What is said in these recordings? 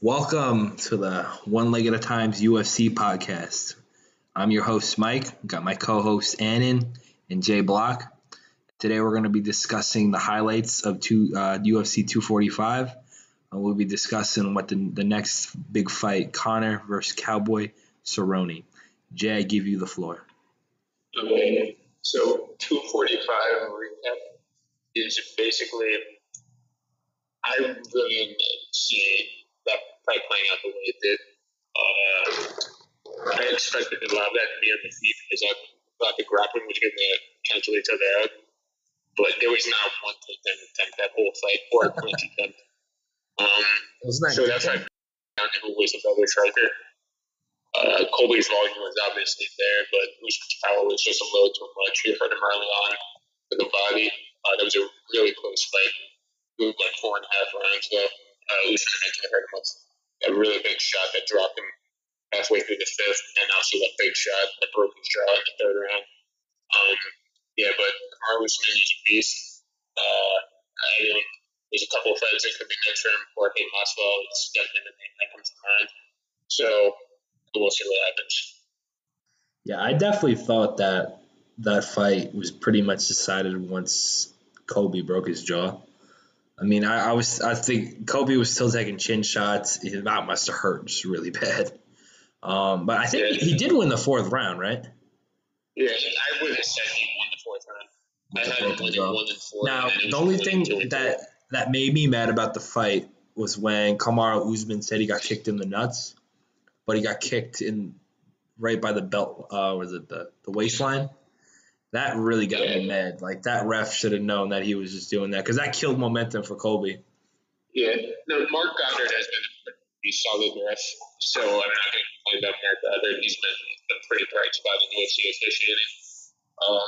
Welcome to the One Leg at a Times UFC podcast. I'm your host, Mike. Got my co hosts, Annan and Jay Block. Today, we're going to be discussing the highlights of two, uh, UFC 245. Uh, we'll be discussing what the, the next big fight, Conor versus Cowboy Cerrone. Jay, I give you the floor. Okay, so 245 recap is basically, I really see playing out the way it did. Uh, I expected a lot of that to be on the feet because I thought the grappling was going to cancel each other out. But there was not one takedown attempt that whole fight or a clinch attempt. Um, so that's why I found who was a better striker. Uh, Colby's volume was obviously there, but Usman's power was just a little too much. He hurt him early on with the body. Uh, that was a really close fight. It was like four and a half rounds though uh, Usman mentioned hurt him with a really big shot that dropped him halfway through the fifth, and also that big shot that broke his jaw in the third round. Um, yeah, but Usman is a beast. Uh, I think there's a couple of fights that could be next for him. Jorge Masvidal is definitely the name that comes to mind. So we'll see what happens. Yeah, I definitely thought that that fight was pretty much decided once Colby broke his jaw. I mean, I, I, was I think Colby was still taking chin shots. That must have hurt just really bad. Um, but I think yeah. he, he, did win the fourth round, right? Yeah, I would have said he won the fourth round. I had him winning one and four. Now, the only thing that that made me mad about the fight was when Kamaru Usman said he got kicked in the nuts, but he got kicked in right by the belt. Uh, was it the the waistline? That really got yeah. me mad. Like that ref should have known that he was just doing that because that killed momentum for Colby. Yeah, no, Marc Goddard has been a pretty solid ref, so I'm not going to complain about Marc Goddard. He's been a pretty bright spot in UFC officiating. Uh,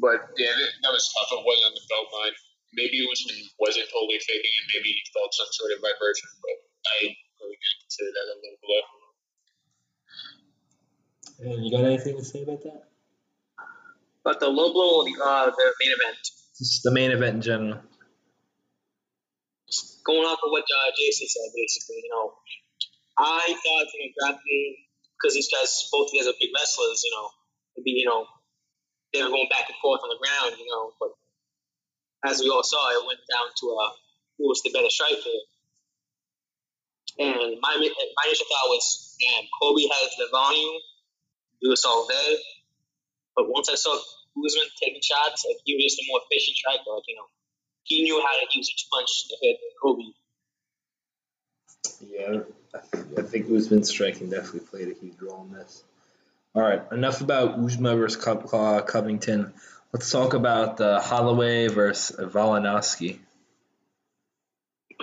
but yeah, that was tough. It wasn't on the belt line. Maybe it was wasn't totally faking it. Maybe he felt some sort of vibration, but I really didn't consider that a little blow. And you got anything to say about that? But the low blow or the, uh, the main event? The main event in general. Just going off of what uh, Jason said, basically, you know, I thought, you know, grappling, because these guys, both of guys are big wrestlers, you know, maybe, you know, they were going back and forth on the ground, you know, but as we all saw, it went down to uh, who was the better striker. And my, my initial thought was, man, Colby has the volume, all day. But once I saw Usman taking shots, like he was just a more efficient striker. Like you know, he knew how to use each punch to hit Colby. Yeah, I think Usman's striking definitely played a huge role in this. All right, enough about Usman versus Covington. Let's talk about uh, Holloway versus Volkanovski.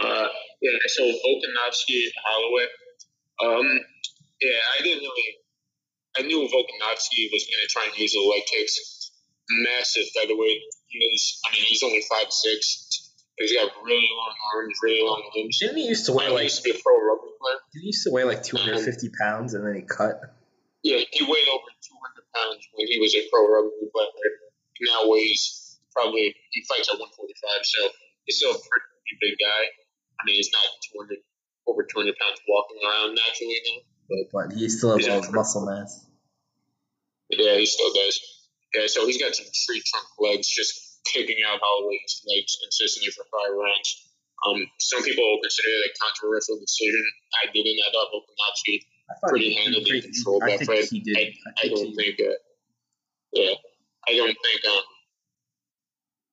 Uh, yeah, so Volkanovski, Holloway. Um, yeah, I didn't really I knew Volkanovski was going to try and use the leg kicks. Massive featherweight. He is, I mean, he's only five six. He's got really long arms, really long limbs. Didn't he used to weigh like? He used to be a pro rugby player. Didn't he used to weigh like 250 um, pounds and then he cut? Yeah, he weighed over 200 pounds when he was a pro rugby player. He now weighs probably he fights at 145, so he's still a pretty big guy. I mean, he's not 200 over 200 pounds walking around naturally now but he still has all his muscle mass. Yeah, he still does. Yeah, so he's got some tree trunk legs, just kicking out Holloway's legs consistently for five rounds. Um, some people will consider it a controversial decision. I didn't. I thought Volkanovski pretty handily controlled that fight. He did. I, I, I don't think that. Yeah, I don't think. Um,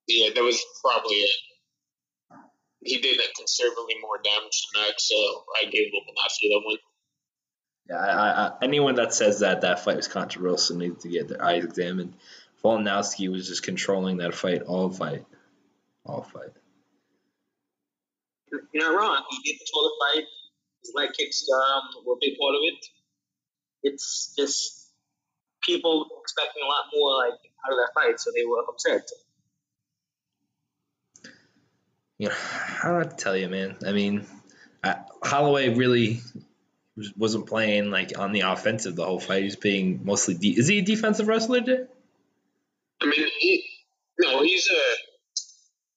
yeah, that was probably it. He did considerably more damage to Max, so I gave Volkanovski that one. Yeah, I, I, anyone that says that that fight was controversial needs to get their eyes examined. Volkanovski was just controlling that fight all fight, all fight. You're not wrong. He did control the fight. His leg kicks um, were a big part of it. It's just people expecting a lot more like out of that fight, so they were upset. You know, I don't have to tell you, man. I mean, I, Holloway really wasn't playing like on the offensive the whole fight. He's being mostly. De- is he a defensive wrestler? Dude? I mean, he no, he's a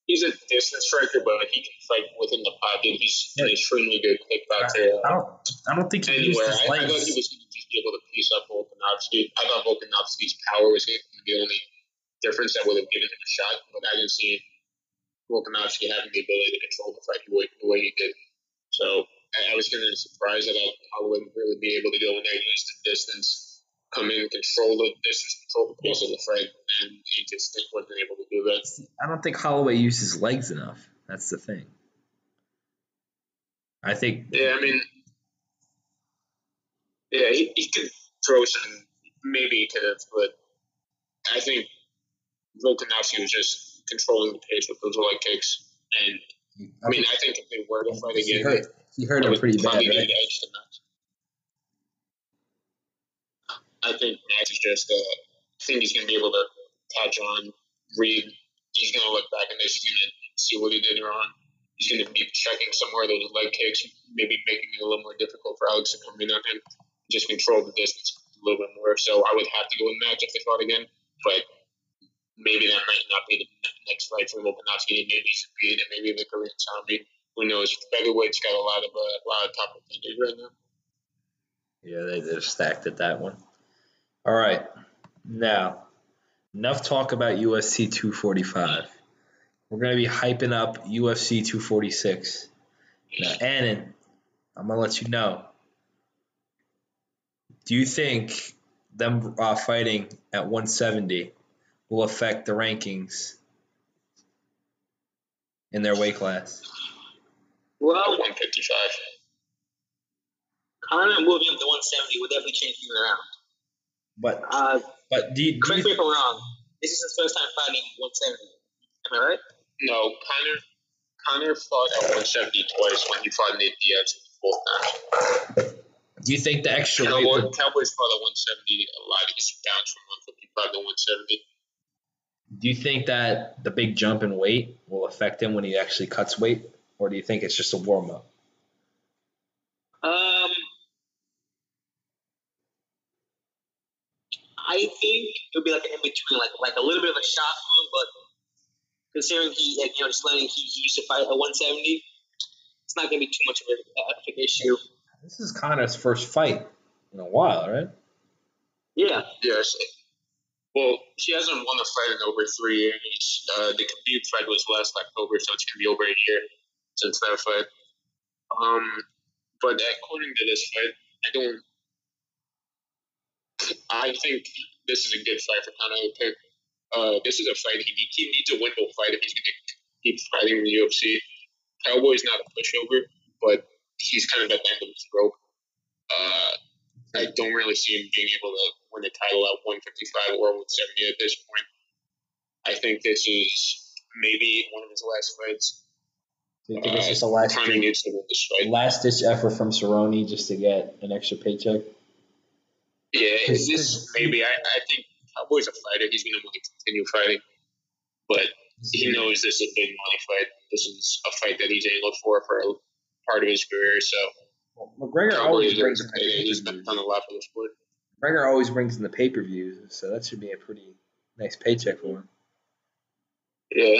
he's a distance striker, but he can fight within the pocket. He's an extremely good kickboxer. Uh, I don't. I don't think he Anywhere, I, I thought he was going to just be able to piece up Volkanovski. I thought Volkanovski's power was going to be the only difference that would have given him a shot, but I didn't see Volkanovski having the ability to control the fight the way, the way he did. So I, I was kind of surprised that Holloway would really be able to go in there, use the distance, come in, control the distance, control the pace of the fight, and he just wasn't able to do that. I don't think Holloway uses legs enough. That's the thing. I think. Yeah, I mean, yeah, he, he could throw some, maybe he could have, but I think Volkanovski was just controlling the pace with those leg kicks. And I mean, I think if they were to fight again, hurt. He hurt it him pretty bad, right? edge to Max. I think Max is just, uh, I think he's going to be able to catch on, read. He's going to look back in this, he's going to see what he did wrong. He's going to be checking somewhere those leg kicks, maybe making it a little more difficult for Alex to come in on him. Just control the distance a little bit more. So I would have to go with Max if they fought again, but maybe that might not be the next fight for Volkanovski. Maybe Speed and maybe the Korean Zombie. Who knows? Featherweight's got a lot of uh, a lot of top contenders right now. Yeah, they, they're stacked at that one. All right. Now, enough talk about UFC 245. We're to be hyping up UFC 246. Now, Annan, I'm to let you know. Do you think them uh, fighting at 170 will affect the rankings in their weight class? Well, 155. Conor moving up to 170 would definitely change things around. But Uh, but do you, do correct you me if I'm wrong. This is his first time fighting 170. Am I right? No, Conor. Conor fought at 170 twice when he fought Nate Diaz in the fourth match. do you think the extra weight Cowboy, would- Cowboys fought at 170 a lot. He's down from 155 to 170. Do you think that the big jump in weight will affect him when he actually cuts weight, or do you think it's just a warm up? Um, I think it would be like an in between, like like a little bit of a shock to him, but considering he, like, you know, just letting he, he used to fight at 170, it's not going to be too much of a, a big issue. This is Conor's first fight in a while, right? Yeah, Yes. Well, he hasn't won a fight in over three years. Uh, the Khabib fight was last October, so it's to be over a year since that fight. Um, but according to this fight, I don't. I think this is a good fight for Conor pick. Uh, this is a fight he, he needs a window fight if he's going to keep fighting in the UFC. Cowboy's not a pushover, but he's kind of at the end of his rope. Uh, I don't really see him being able to win the title at 155 or 170 at this point. I think this is maybe one of his last fights. Do you think it's just a last Conor needs to win this fight. last ditch effort from Cerrone just to get an extra paycheck? Yeah, Cause- this maybe. I, I think Cowboy's a fighter. He's going to want to continue fighting, but he knows this is a big money fight. This is a fight that he's angled for for a part of his career. So McGregor Cowboy always is brings a the fighter. pay He's per done a lot for the sport. McGregor always brings in the pay per views, so that should be a pretty nice paycheck for him. Yeah,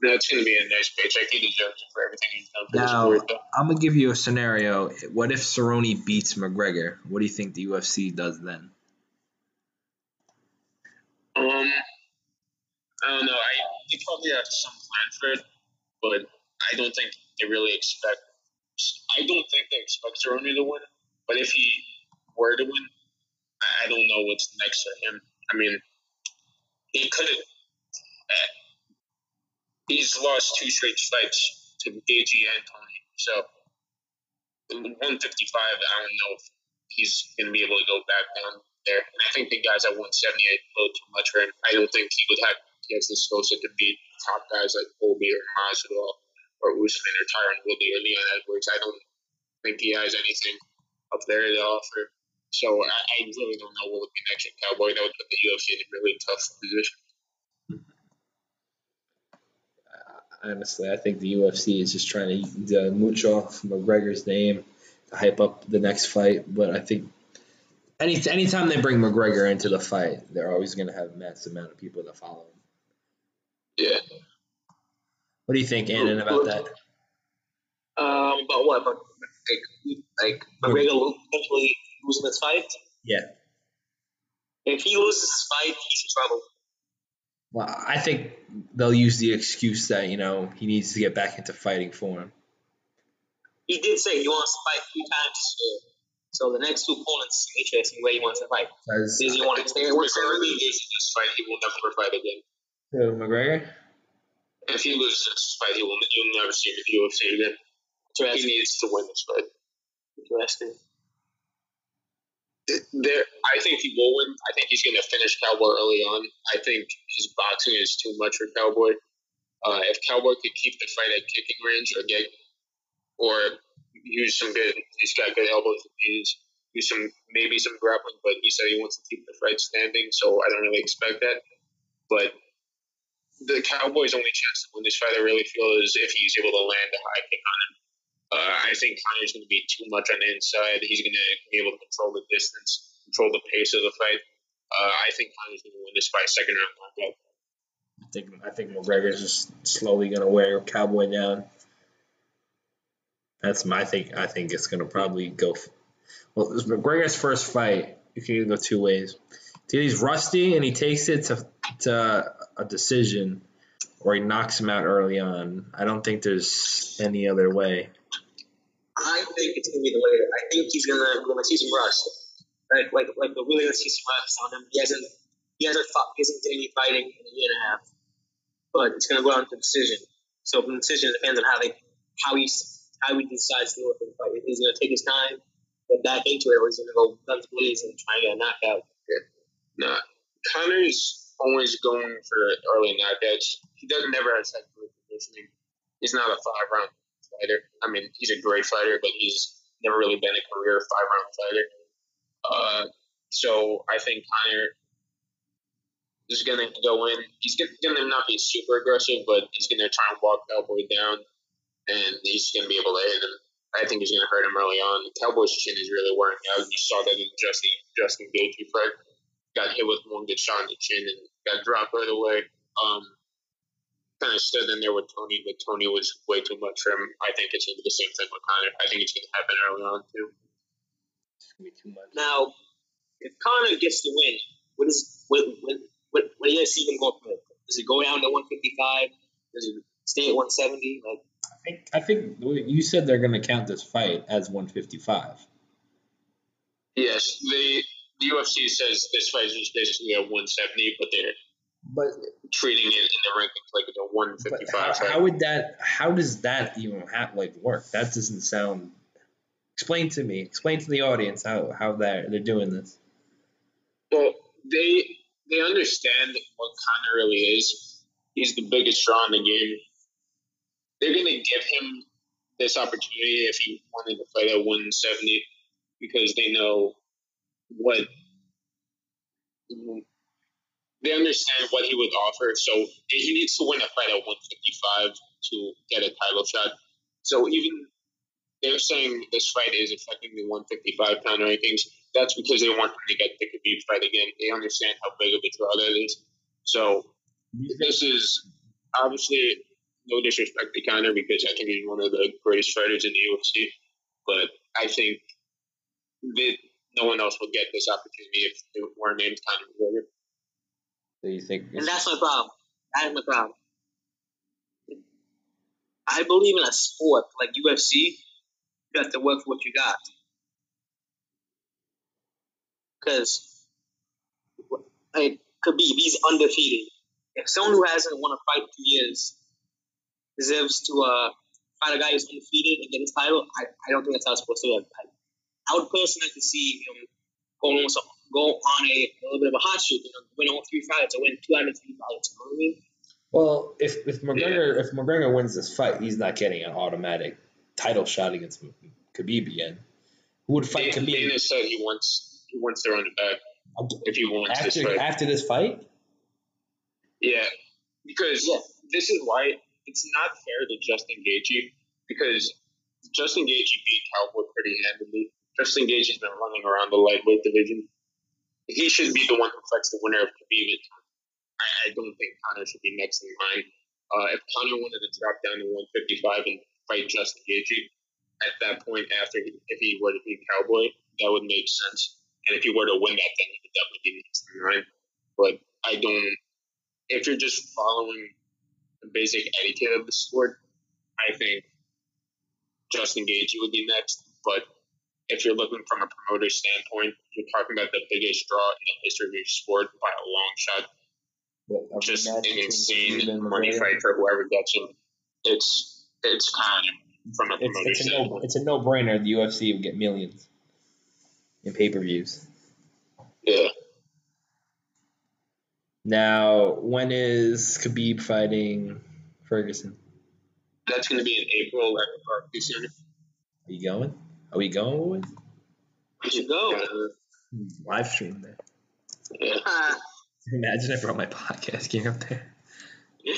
that's going to be a nice paycheck. He deserves it for everything he's done for Now, sport. I'm gonna give you a scenario. What if Cerrone beats McGregor? What do you think the UFC does then? Um, I don't know. I they probably have some plan for it, but I don't think they really expect. I don't think they expect Cerrone to win. But if he were to win, I don't know what's next for him. I mean, he could have. Uh, he's lost two straight fights to Gaethje and Tony. So, 155. I don't know if he's going to be able to go back down there. And I think the guys at 178 a little too much for him. I don't think he would have he has the skill set to beat top guys like Colby or Masvidal or Usman or Tyron Woodley or Leon Edwards. I don't think he has anything up there to offer. So I, I really don't know what would be next for Cowboy. That would put the UFC in a really tough position. Honestly, I think the UFC is just trying to uh, mooch off McGregor's name to hype up the next fight. But I think any anytime they bring McGregor into the fight, they're always going to have a massive amount of people that follow him. Yeah. What do you think, Annan, about that? Um, about what? Like, like McGregor potentially losing this fight? Yeah. If he loses this fight, he's in trouble. Well, I think they'll use the excuse that you know he needs to get back into fighting form. He did say he wants to fight three times this. So the next two opponents interesting where he wants to fight. Does Does he want to stay at If McGregor 170? loses this fight, he will never fight again. McGregor? If he loses this fight, he will you'll never see him in the UFC again. He needs to win this fight. Interesting. There, I think he will win. I think he's going to finish Cowboy early on. I think his boxing is too much for Cowboy. Uh, if Cowboy could keep the fight at kicking range or get, or use some good, he's got good elbows and knees. Use some maybe some grappling, but he said he wants to keep the fight standing, so I don't really expect that. But the Cowboys' only chance to win this fight, I really feel, is if he's able to land a high kick on him. Uh, I think Conor's going to be too much on the inside. He's going to be able to control the distance, control the pace of the fight. Uh, I think Conor's going to win this by second round knockout. I think I think McGregor's just slowly gonna wear Cowboy down. That's my think. I think it's gonna probably go. Well, this McGregor's first fight. You can go two ways. He's rusty and he takes it to to a decision, or he knocks him out early on. I don't think there's any other way. Think it's gonna be the later. I think he's gonna we're gonna see some rust. Like like like we're really gonna see some rust on him. He hasn't he hasn't fought, he hasn't done any fighting in a year and a half. But it's gonna go down to decision. So the decision depends on how they how he how he decides to it for the fight. He's gonna take his time, get back into it, or he's gonna go guns blazing and try and get a knockout. No, Conor's always going for early knockouts. He doesn't never has good conditioning. He's not a five round fighter. I mean, he's a great fighter, but he's never really been a career five round fighter. Uh, so I think Conor is gonna go in. He's gonna, gonna not be super aggressive, but he's gonna try and walk Cowboy down, and he's gonna be able to hit him. I think he's gonna hurt him early on. Cowboy's chin is really wearing out. You saw that in Justin Justin Gaethje got hit with one good shot in the chin and got dropped right away. Um, kind of stood in there with Tony, but Tony was way too much for him. I think it's going to be the same thing with Conor. I think it's going to happen early on too. Be too much. Now, if Conor gets the win, what is what what what, what do you guys see him go from it? Does it go down to 155? Does it stay at 170? Like I think I think you said they're gonna count this fight as 155. Yes, the the UFC says this fight is basically a 170, but they're But treating it in the rankings like it's a 155 how, how would that? How does that even have, like work? That doesn't sound. Explain to me. Explain to the audience how how that they're doing this. Well, they they understand what Conor really is. He's the biggest draw in the game. They're going to give him this opportunity if he wanted to play that 170 because they know what they understand what he would offer. So he needs to win a fight at 155 to get a title shot. So even they're saying this fight is affecting the 155 pound rankings. That's because they want him to get the Khabib fight again. They understand how big of a draw that is. So this is obviously no disrespect to Conor because I think he's one of the greatest fighters in the UFC. But I think that no one else will get this opportunity if they weren't named Conor McGregor. So you think? And that's my problem. That is my problem. I believe in a sport like UFC, you have to work for what you got. Because, like, Khabib, he's undefeated. If someone who hasn't won a fight in two years deserves to uh, fight a guy who's undefeated and get his title, I, I don't think that's how it's supposed to work. I, I would personally like to see him go almost go on a, a little bit of a hot streak, you know, win all three fights or win two out of three fights. You know what I mean? Well, if if McGregor if McGregor wins this fight, he's not getting an automatic title shot against Khabib again. Who would fight Dana, Khabib Dana said he wants he wants to run it back if he wants this after fight. after this fight? Yeah, because Yeah. this is why it's not fair to Justin Gaethje because Justin Gaethje beat Cowboy pretty handily. Justin Gaethje's been running around the lightweight division. He should be the one who fights the winner of Khabib. I, I don't think Conor should be next in line. Uh, if Conor wanted to drop down to 155 and fight Justin Gaethje, at that point, after he, if he were to beat Cowboy, that would make sense. And if he were to win that, then he would definitely be next in line. But I don't. If you're just following the basic etiquette of the sport, I think Justin Gaethje would be next. But if you're looking from a promoter standpoint, you're talking about the biggest draw in the history of your sport by a long shot. What, a Just an insane money McGregor? fight for whoever gets him. It's it's kind of from a It's, promoter it's a no, it's a no brainer. The UFC would get millions in pay per views. Yeah. Now, when is Khabib fighting Ferguson? That's going to be in April at the Barclays Center. Are you going? Are we going? boys? We should go. Live stream there. yeah. Ah, Imagine I brought my podcast gear up there.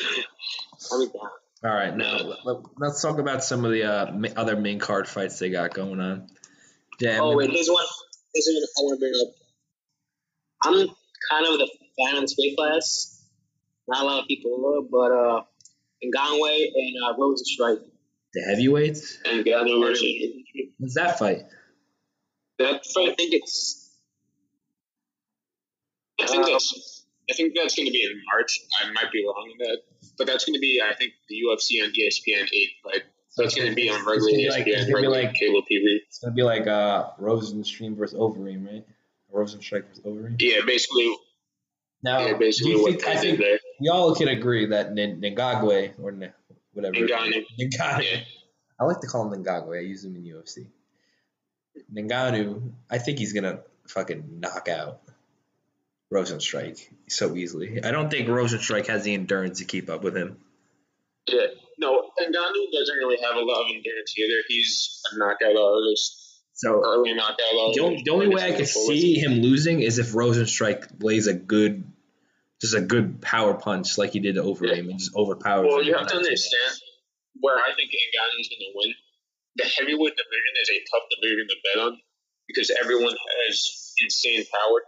I'll be down. All right, now let, us talk about some of the uh, other main card fights they got going on. Yeah, Oh wait, here's one. Here's one I want to bring up. I'm kind of the fan of this weight class. Not a lot of people are, but uh, Ngannou and uh, Rozenstruik. The heavyweights. And Ganu versus. What's that fight? That fight, I think it's. I think that's. I think that's going to be in March. I might be wrong in that, but that's going to be, I think, the UFC on ESPN eight fight. So it's going to be on regular gonna like- it's regular like- cable TV. It's gonna be like uh, Rozenstruik versus Overeem, right? Rozenstruik versus Overeem. Yeah, basically. Now, yeah, basically what think, I think there. we all can agree that N- Ngagwe or N- whatever. Ngannou. Ngannou. Yeah. I like to call him Ngagwe. I use him in UFC. Ngannou, I think he's gonna fucking knock out Rozenstruik so easily. I don't think Rozenstruik has the endurance to keep up with him. Yeah. No, Ngannou doesn't really have a lot of endurance either. He's a knockout artist, So early knockout artist. the only, the only way I could see him losing is if Rozenstruik lays a good, just a good power punch like he did to Overeem and just overpowers. Well, him. you have to understand where I think Ngannou's going to win. The heavyweight division is a tough division to bet on because everyone has insane power,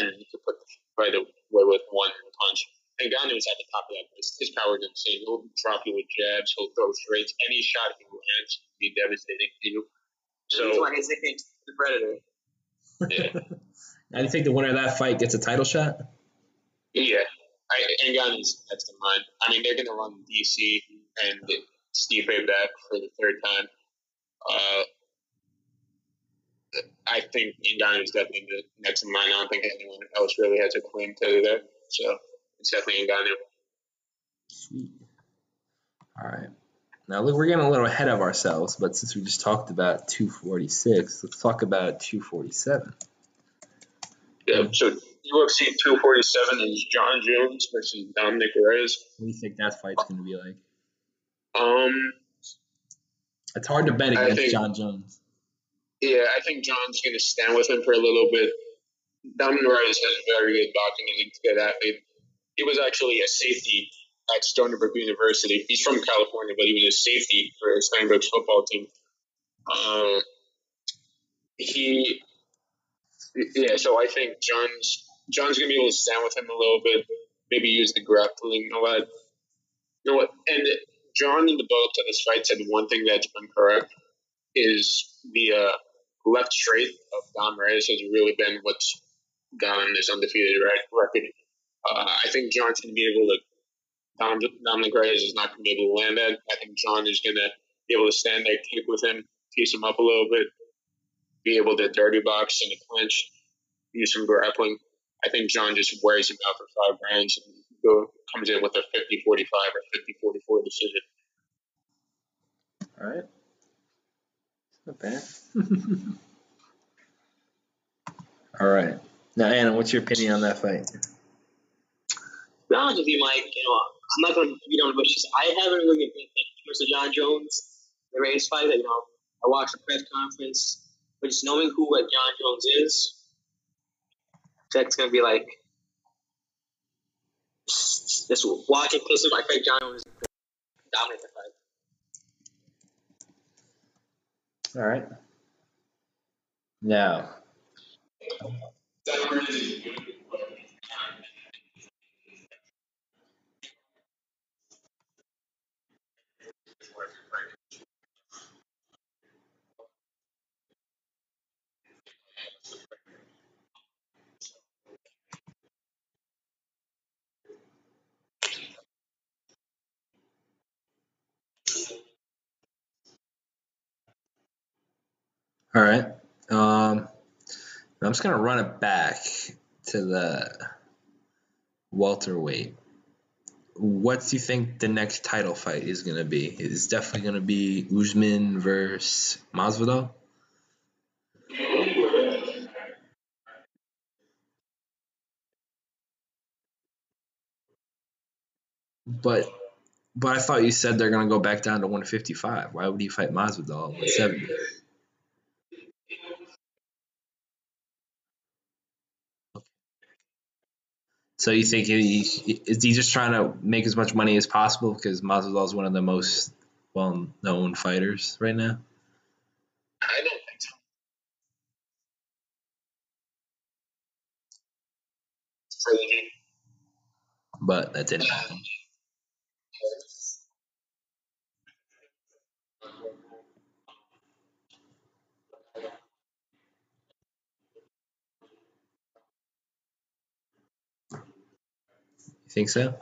and you can put the fight away with one punch. Ngannou's at the top of that list. His power is insane. He'll drop you with jabs. He'll throw straights. Any shot he lands will be devastating to you. So So why his nickname the Predator. yeah, I think the winner of that fight gets a title shot. Yeah. I, Ngannou's next in line. I mean, they're going to run DC and Stipe back for the third time. Uh, I think Ngannou is definitely the next in line. I don't think anyone else really has a claim to that. So it's definitely Ngannou. Sweet. All right. Now look, we're getting a little ahead of ourselves, but since we just talked about 246, let's talk about 247. Yeah. So UFC 247 is Jon Jones versus Dominic Reyes. What do you think that fight's going to be like? Um, It's hard to bet against think- Jon Jones. yeah, I think Jon's going to stand with him for a little bit. Dominic Reyes has very good boxing and he's a good athlete. He was actually a safety at Stony Brook University. He's from California, but he was a safety for Stony Brook's football team. Um, he, yeah. So I think Jon's Jon's gonna be able to stand with him a little bit, maybe use the grappling a lot. You know what? And Jon in the build to this fight said one thing that's been correct is the uh, left straight of Dom Reyes has really been what's gotten this undefeated record. Uh, I think Jon's to be able to. Dom, Dominic Reyes is not going to be able to land that. I think Jon is going to be able to stand there, kick with him, tease him up a little bit, be able to dirty box in the clinch, use some grappling. I think Jon just wears him out for five rounds and go, comes in with a 50 45 or 50 44 decision. All right. Not bad. All right. Now, Anna, what's your opinion on that fight? To be honest with you, Mike, you know, I'm not going to beat on the bushes. I haven't really been paying attention to Jon Jones, the race fight. You know, I watched the press conference, but just knowing who what Jon Jones is, that's going to be like just watching closely. I think Jon Jones dominate the fight. All right. Now, All right. Um, I'm just gonna run it back to the welterweight. What do you think the next title fight is gonna be? It's definitely gonna be Usman versus Masvidal. But but I thought you said they're gonna go back down to 155. Why would he fight Masvidal at 170? So you think he, is he just trying to make as much money as possible because Masvidal is one of the most well-known fighters right now? I don't think so. Trilogy. But that didn't happen. Um, think so?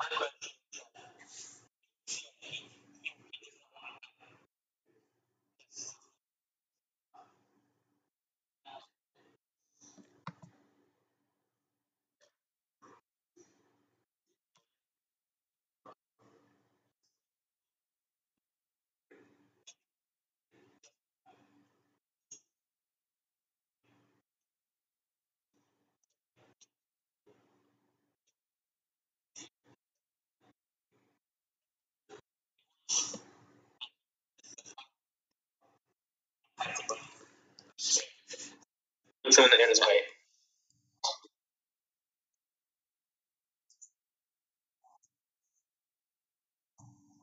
Someone that his way.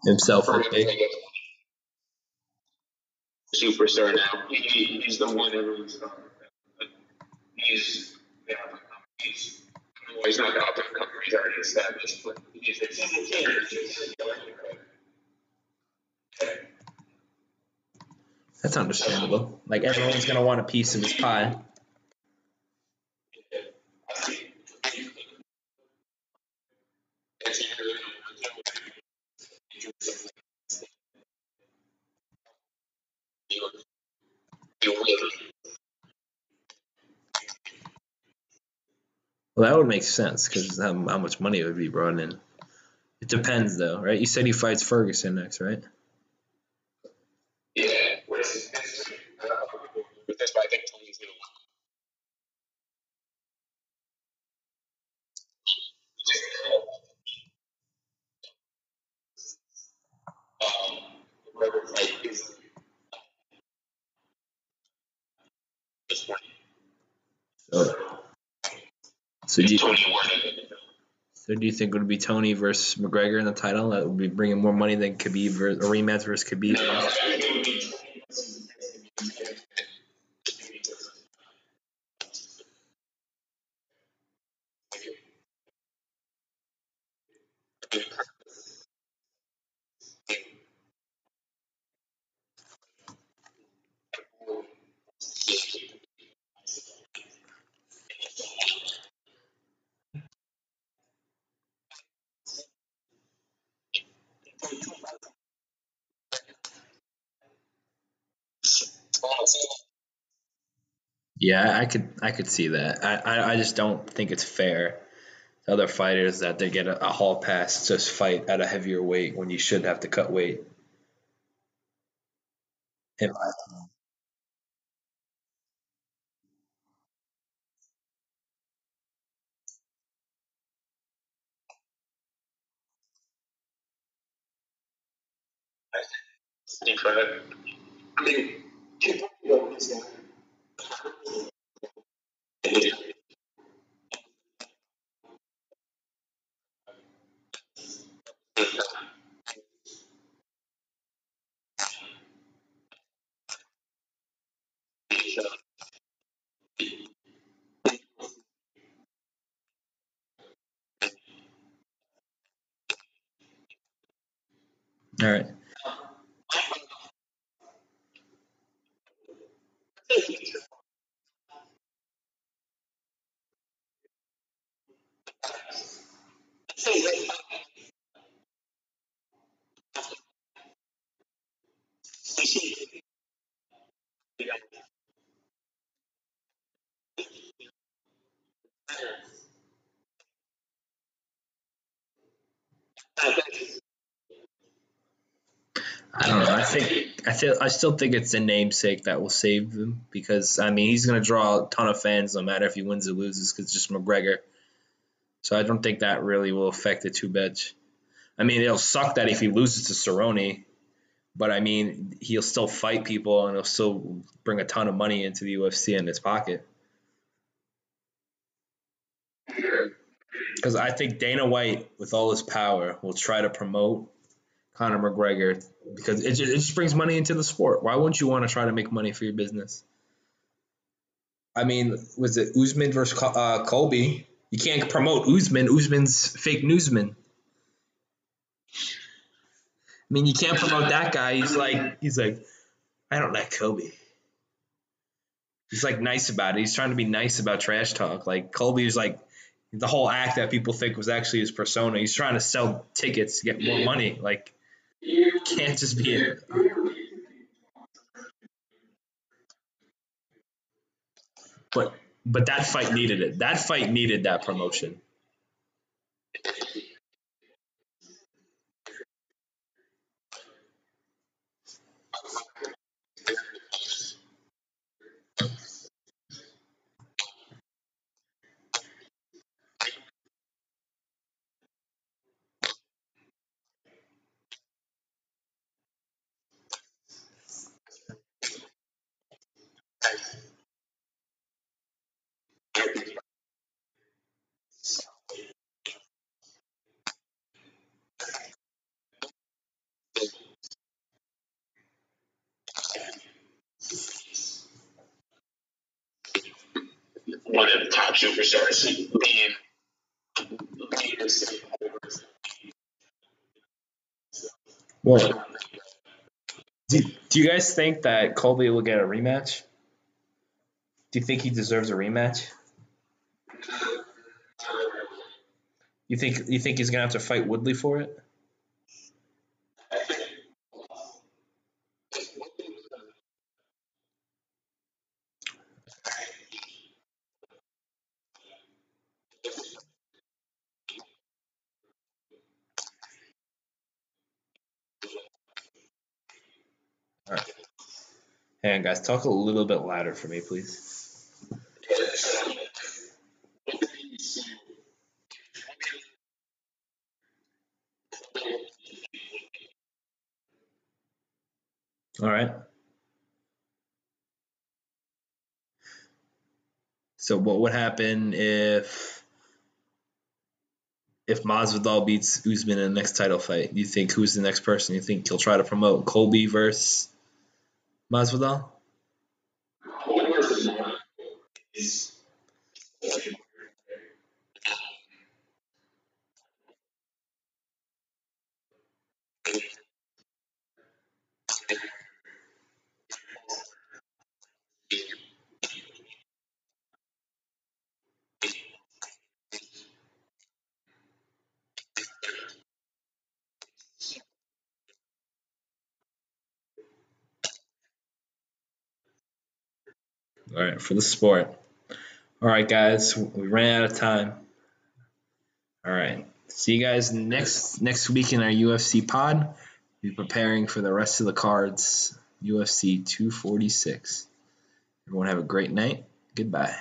Himself look big. Superstar now. He, he's the one everyone's talking about. He's, yeah, he's, well, he's not the up and comer. He's already established, but he's That's understandable. Like everyone's gonna want a piece of his pie. Well, that would make sense because how, how much money would be brought in. It depends, though, right? You said he fights Ferguson next, right? Yeah, where's his history? With this, but I think Tony's gonna win. Um, whoever fight is this one. So, so do you Tony so do you think it would be Tony versus McGregor in the title? That would be bringing more money than Khabib ver- a rematch versus Khabib. Yeah, I could I could see that. I, I, I just don't think it's fair to other fighters that they get a, a hall pass to just fight at a heavier weight when you should have to cut weight. In my opinion. I guy. All right. think I feel I still think it's the namesake that will save him because I mean he's gonna draw a ton of fans no matter if he wins or loses because it's just McGregor. So I don't think that really will affect it too much. I mean it'll suck that if he loses to Cerrone, but I mean he'll still fight people and he'll still bring a ton of money into the UFC in his pocket. Because I think Dana White, with all his power, will try to promote Conor McGregor because it just, it just brings money into the sport. Why wouldn't you want to try to make money for your business? I mean, was it Usman versus uh, Colby? You can't promote Usman. Usman's fake newsman. I mean, you can't promote that guy. He's like, he's like, I don't like Colby. He's like nice about it. He's trying to be nice about trash talk. Like Colby was like the whole act that people think was actually his persona. He's trying to sell tickets to get more money. Like can't just be it. But but that fight needed it. That fight needed that promotion. one of the top superstars being Well, do, do you guys think that Colby will get a rematch? Do you think he deserves a rematch? You think you think he's gonna have to fight Woodley for it? Hang on, guys. Talk a little bit louder for me, please. All right. So what would happen if if Masvidal beats Usman in the next title fight? You think who's the next person you think he'll try to promote? Colby versus Masvidal? All right, for the sport. All right, guys, we ran out of time. All right, see you guys next next week in our UFC pod. Be preparing for the rest of the cards, UFC 246. Everyone have a great night. Goodbye.